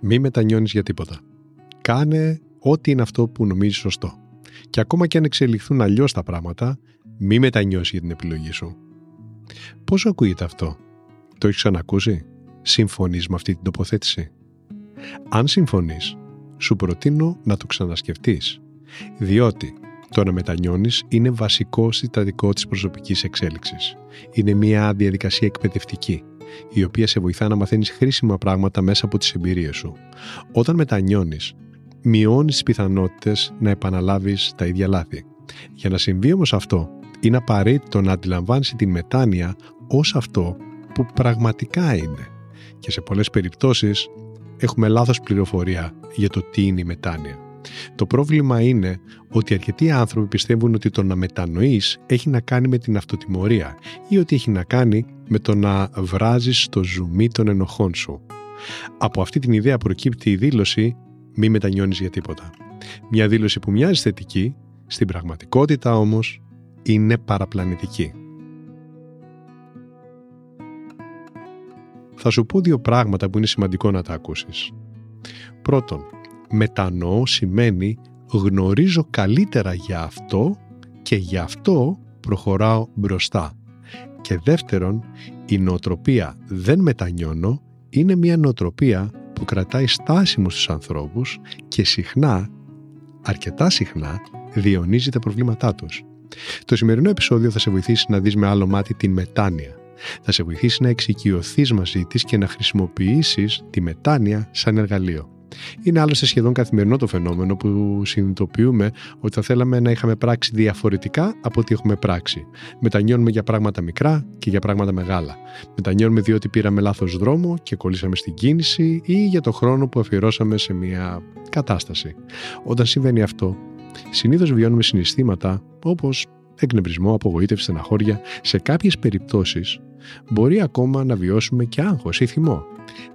Μη μετανιώνεις για τίποτα. Κάνε ό,τι είναι αυτό που νομίζεις σωστό. Και ακόμα και αν εξελιχθούν αλλιώς τα πράγματα, μη μετανιώσεις για την επιλογή σου. Πώς ακούγεται αυτό; Το έχεις ξανακούσει; Συμφωνείς με αυτή την τοποθέτηση; Αν συμφωνείς, σου προτείνω να το ξανασκεφτείς. Διότι το να μετανιώνεις είναι βασικό συστατικό της προσωπικής εξέλιξης. Είναι μια διαδικασία εκπαιδευτική, η οποία σε βοηθά να μαθαίνεις χρήσιμα πράγματα μέσα από τις εμπειρίες σου. Όταν μετανιώνεις, μειώνεις τις πιθανότητες να επαναλάβεις τα ίδια λάθη. Για να συμβεί όμως αυτό, είναι απαραίτητο να αντιλαμβάνεις την μετάνοια ως αυτό που πραγματικά είναι. Και σε πολλές περιπτώσεις έχουμε λάθος πληροφορία για το τι είναι η μετάνοια. Το πρόβλημα είναι ότι αρκετοί άνθρωποι πιστεύουν ότι το να μετανοείς έχει να κάνει με την αυτοτιμωρία ή ότι έχει να κάνει με το να βράζεις το ζουμί των ενοχών σου. Από αυτή την ιδέα προκύπτει η δήλωση «μη μετανιώνεις για τίποτα». Μια δήλωση που μοιάζει θετική, στην πραγματικότητα όμως είναι παραπλανητική. Θα σου πω δύο πράγματα που είναι σημαντικό να τα ακούσεις. Πρώτον, μετανοώ σημαίνει γνωρίζω καλύτερα για αυτό και γι' αυτό προχωράω μπροστά. Και δεύτερον, η νοοτροπία «δεν μετανιώνω» είναι μια νοοτροπία που κρατάει στάσιμους στους ανθρώπους και συχνά, αρκετά συχνά, διονύζει τα προβλήματά τους. Το σημερινό επεισόδιο θα σε βοηθήσει να δεις με άλλο μάτι την μετάνοια. Θα σε βοηθήσει να εξοικειωθείς μαζί της και να χρησιμοποιήσεις τη μετάνοια σαν εργαλείο. Είναι άλλωστε σχεδόν καθημερινό το φαινόμενο που συνειδητοποιούμε ότι θα θέλαμε να είχαμε πράξει διαφορετικά από ό,τι έχουμε πράξει. Μετανιώνουμε για πράγματα μικρά και για πράγματα μεγάλα. Μετανιώνουμε διότι πήραμε λάθος δρόμο και κολλήσαμε στην κίνηση ή για το χρόνο που αφιερώσαμε σε μια κατάσταση. Όταν συμβαίνει αυτό, συνήθως βιώνουμε συναισθήματα όπως εκνευρισμό, απογοήτευση, στεναχώρια. Σε κάποιες περιπτώσεις μπορεί ακόμα να βιώσουμε και άγχος ή θυμό.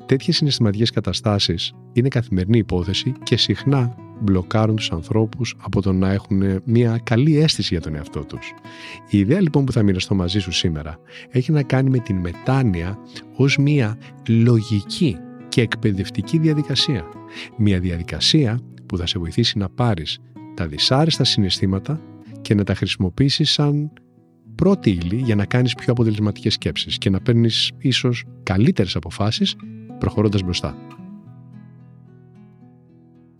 Τέτοιες συναισθηματικές καταστάσεις είναι καθημερινή υπόθεση και συχνά μπλοκάρουν τους ανθρώπους από το να έχουν μια καλή αίσθηση για τον εαυτό τους. Η ιδέα λοιπόν που θα μοιραστώ μαζί σου σήμερα έχει να κάνει με την μετάνοια ως μια λογική και εκπαιδευτική διαδικασία. Μια διαδικασία που θα σε βοηθήσει να πάρεις τα δυσάρεστα συναισθήματα και να τα χρησιμοποιήσεις σαν πρώτη ύλη για να κάνεις πιο αποτελεσματικές σκέψεις και να παίρνεις ίσως καλύτερες αποφάσεις προχωρώντας μπροστά.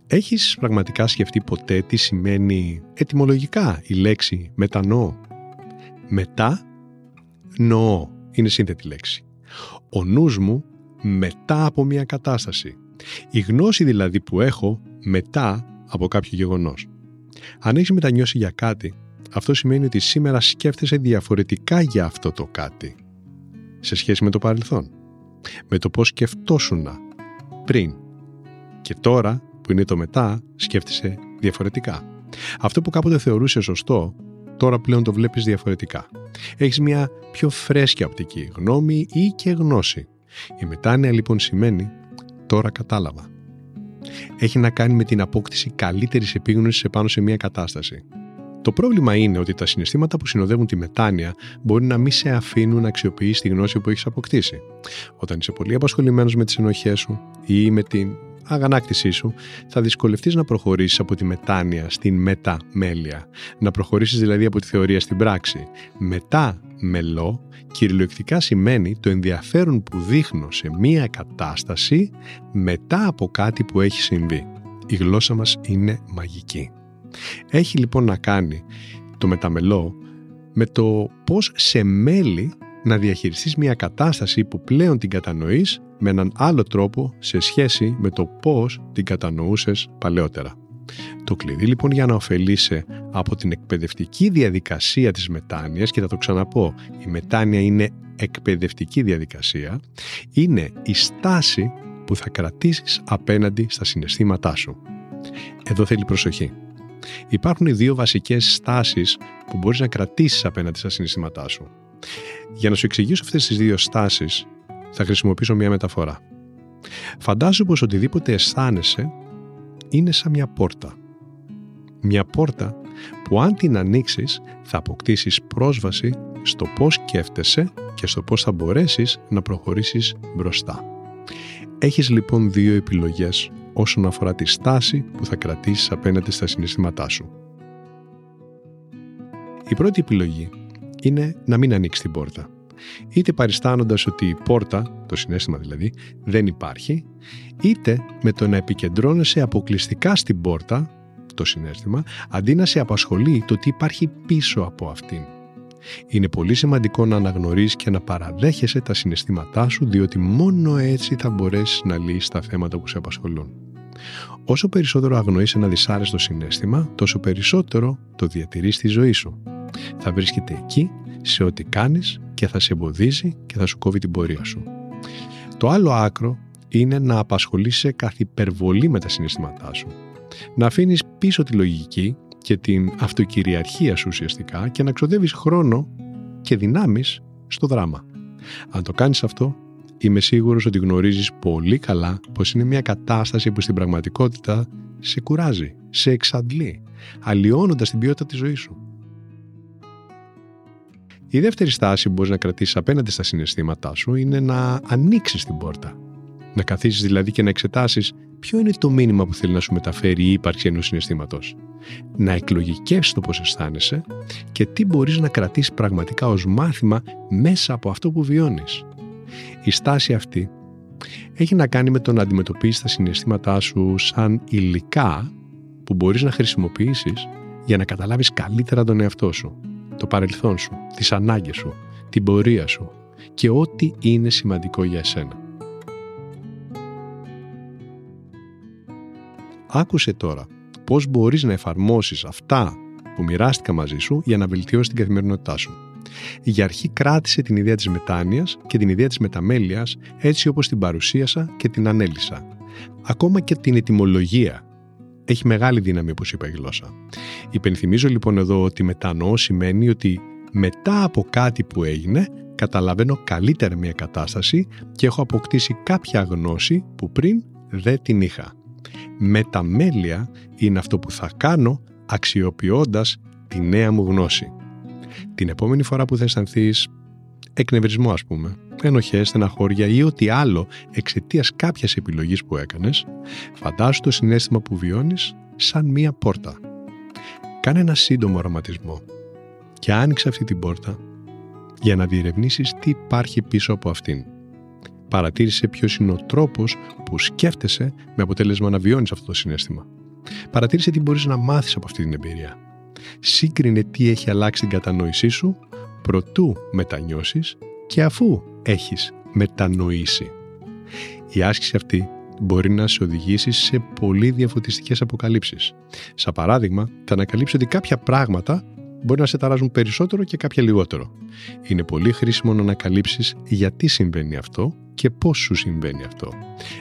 Έχεις πραγματικά σκεφτεί ποτέ τι σημαίνει ετυμολογικά η λέξη μετανοώ; Μετά νοώ είναι σύνθετη λέξη. Ο νους μου μετά από μια κατάσταση. Η γνώση δηλαδή που έχω μετά από κάποιο γεγονός. Αν έχεις μετανιώσει για κάτι, αυτό σημαίνει ότι σήμερα σκέφτεσαι διαφορετικά για αυτό το κάτι σε σχέση με το παρελθόν. Με το πώς σκεφτόσουνα πριν. Και τώρα, που είναι το μετά, σκέφτεσαι διαφορετικά. Αυτό που κάποτε θεωρούσε σωστό, τώρα πλέον το βλέπεις διαφορετικά. Έχεις μια πιο φρέσκια οπτική γνώμη ή και γνώση. Η μετάνοια λοιπόν σημαίνει τώρα κατάλαβα. Έχει να κάνει με την απόκτηση καλύτερης επίγνωσης επάνω σε μια κατάσταση. Το πρόβλημα είναι ότι τα συναισθήματα που συνοδεύουν τη μετάνοια μπορεί να μην σε αφήνουν να αξιοποιήσει τη γνώση που έχεις αποκτήσει. Όταν είσαι πολύ απασχολημένος με τις ενοχές σου ή με την αγανάκτησή σου, θα δυσκολευτείς να προχωρήσεις από τη μετάνοια στην μεταμέλεια. Να προχωρήσεις δηλαδή από τη θεωρία στην πράξη. Μετά μελό κυριολεκτικά σημαίνει το ενδιαφέρον που δείχνω σε μία κατάσταση μετά από κάτι που έχει συμβεί. Η γλώσσα μας είναι μαγική. Έχει λοιπόν να κάνει το μεταμελό με το πώς σε μέλη να διαχειριστείς μια κατάσταση που πλέον την κατανοείς με έναν άλλο τρόπο σε σχέση με το πώς την κατανοούσες παλαιότερα. Το κλειδί λοιπόν για να ωφελείσαι από την εκπαιδευτική διαδικασία της μετάνοιας και θα το ξαναπώ, η μετάνοια είναι εκπαιδευτική διαδικασία, είναι η στάση που θα κρατήσεις απέναντι στα συναισθήματά σου. Εδώ θέλει προσοχή. Υπάρχουν οι δύο βασικές στάσεις που μπορείς να κρατήσεις απέναντι στα συναισθήματά σου. Για να σου εξηγήσω αυτές τις δύο στάσεις θα χρησιμοποιήσω μια μεταφορά. Φαντάσου πως οτιδήποτε αισθάνεσαι είναι σαν μια πόρτα. Μια πόρτα που αν την ανοίξεις θα αποκτήσεις πρόσβαση στο πώς σκέφτεσαι και στο πώς θα μπορέσεις να προχωρήσεις μπροστά. Έχεις λοιπόν δύο επιλογές όσον αφορά τη στάση που θα κρατήσεις απέναντι στα συναισθήματά σου. Η πρώτη επιλογή είναι να μην ανοίξεις την πόρτα. Είτε παριστάνοντας ότι η πόρτα, το συνέστημα δηλαδή, δεν υπάρχει, είτε με το να επικεντρώνεσαι αποκλειστικά στην πόρτα, το συνέστημα, αντί να σε απασχολεί το τι υπάρχει πίσω από αυτήν. Είναι πολύ σημαντικό να αναγνωρίσεις και να παραδέχεσαι τα συναισθήματά σου, διότι μόνο έτσι θα μπορέσεις να λύσεις τα θέματα που σε απασχολούν. Όσο περισσότερο αγνοείς ένα δυσάρεστο συνέστημα, τόσο περισσότερο το διατηρείς στη ζωή σου. Θα βρίσκεται εκεί, σε ό,τι κάνεις και θα σε εμποδίζει και θα σου κόβει την πορεία σου. Το άλλο άκρο είναι να απασχολείσαι καθ' υπερβολή με τα συναισθήματά σου. Να αφήνεις πίσω τη λογική και την αυτοκυριαρχία σου ουσιαστικά και να ξοδεύεις χρόνο και δυνάμεις στο δράμα. Αν το κάνεις αυτό, είμαι σίγουρος ότι γνωρίζεις πολύ καλά πως είναι μια κατάσταση που στην πραγματικότητα σε κουράζει, σε εξαντλεί, αλλοιώνοντας την ποιότητα της ζωής σου. Η δεύτερη στάση που μπορείς να κρατήσεις απέναντι στα συναισθήματά σου είναι να ανοίξεις την πόρτα. Να καθίσεις δηλαδή και να εξετάσεις ποιο είναι το μήνυμα που θέλει να σου μεταφέρει η ύπαρξη ενός συναισθήματος. Να εκλογικεύσεις το πώς αισθάνεσαι και τι μπορείς να κρατήσεις πραγματικά ως μάθημα μέσα από αυτό που βιώνεις. Η στάση αυτή έχει να κάνει με το να αντιμετωπίσεις τα συναισθήματά σου σαν υλικά που μπορείς να χρησιμοποιήσεις για να καταλάβεις καλύτερα τον εαυτό σου, το παρελθόν σου, τις ανάγκες σου, την πορεία σου και ό,τι είναι σημαντικό για εσένα. Άκουσε τώρα πώς μπορείς να εφαρμόσεις αυτά που μοιράστηκα μαζί σου για να βελτιώσεις την καθημερινότητά σου. Για αρχή κράτησε την ιδέα της μετάνοιας και την ιδέα της μεταμέλειας έτσι όπως την παρουσίασα και την ανέλησα. Ακόμα και την ετυμολογία έχει μεγάλη δύναμη όπως είπα η γλώσσα. Υπενθυμίζω λοιπόν εδώ ότι μετανοώ σημαίνει ότι μετά από κάτι που έγινε καταλαβαίνω καλύτερα μια κατάσταση και έχω αποκτήσει κάποια γνώση που πριν δεν την είχα μεταμέλεια είναι αυτό που θα κάνω αξιοποιώντας τη νέα μου γνώση. Την επόμενη φορά που θα αισθανθείς εκνευρισμό ας πούμε, ενοχές, στεναχώρια ή ό,τι άλλο εξαιτίας κάποιας επιλογής που έκανες, φαντάσου το συνέστημα που βιώνεις σαν μία πόρτα. Κάνε ένα σύντομο αρωματισμό και άνοιξε αυτή την πόρτα για να διερευνήσεις τι υπάρχει πίσω από αυτήν. Παρατήρησε ποιος είναι ο τρόπος που σκέφτεσαι με αποτέλεσμα να βιώνεις αυτό το συνέστημα. Παρατήρησε τι μπορείς να μάθεις από αυτή την εμπειρία. Σύγκρινε τι έχει αλλάξει την κατανόησή σου προτού μετανιώσεις και αφού έχεις μετανοήσει. Η άσκηση αυτή μπορεί να σε οδηγήσει σε πολύ διαφωτιστικές αποκαλύψεις. Σαν παράδειγμα, θα ανακαλύψει ότι κάποια πράγματα μπορεί να σε ταράζουν περισσότερο και κάποια λιγότερο. Είναι πολύ χρήσιμο να ανακαλύψεις γιατί συμβαίνει αυτό και πώς σου συμβαίνει αυτό.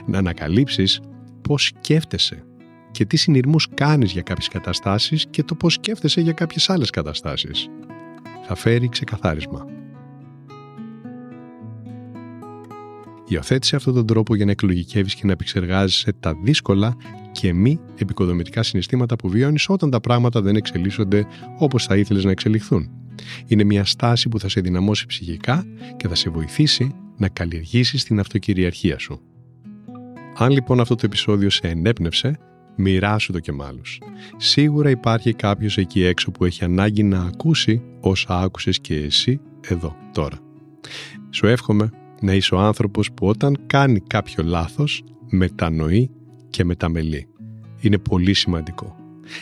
Να ανακαλύψεις πώς σκέφτεσαι και τι συνειρμούς κάνεις για κάποιες καταστάσεις και το πώς σκέφτεσαι για κάποιες άλλες καταστάσεις. Θα φέρει ξεκαθάρισμα. Υιοθέτησε αυτόν τον τρόπο για να εκλογικεύεις και να επεξεργάζεσαι τα δύσκολα και μη επικοδομητικά συναισθήματα που βιώνεις όταν τα πράγματα δεν εξελίσσονται όπως θα ήθελες να εξελιχθούν. Είναι μια στάση που θα σε δυναμώσει ψυχικά και θα σε βοηθήσει να καλλιεργήσεις την αυτοκυριαρχία σου. Αν λοιπόν αυτό το επεισόδιο σε ενέπνευσε, μοιράσου το και με άλλους. Σίγουρα υπάρχει κάποιος εκεί έξω που έχει ανάγκη να ακούσει όσα άκουσες και εσύ εδώ τώρα. Σου εύχομαι να είσαι ο άνθρωπος που όταν κάνει κάποιο λάθος μετανοεί και μεταμελεί. Είναι πολύ σημαντικό.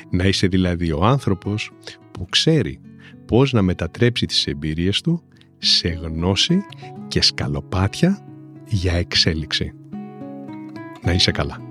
Να είσαι δηλαδή ο άνθρωπος που ξέρει πώς να μετατρέψει τις εμπειρίες του σε γνώση και σκαλοπάτια για εξέλιξη. Να είσαι καλά.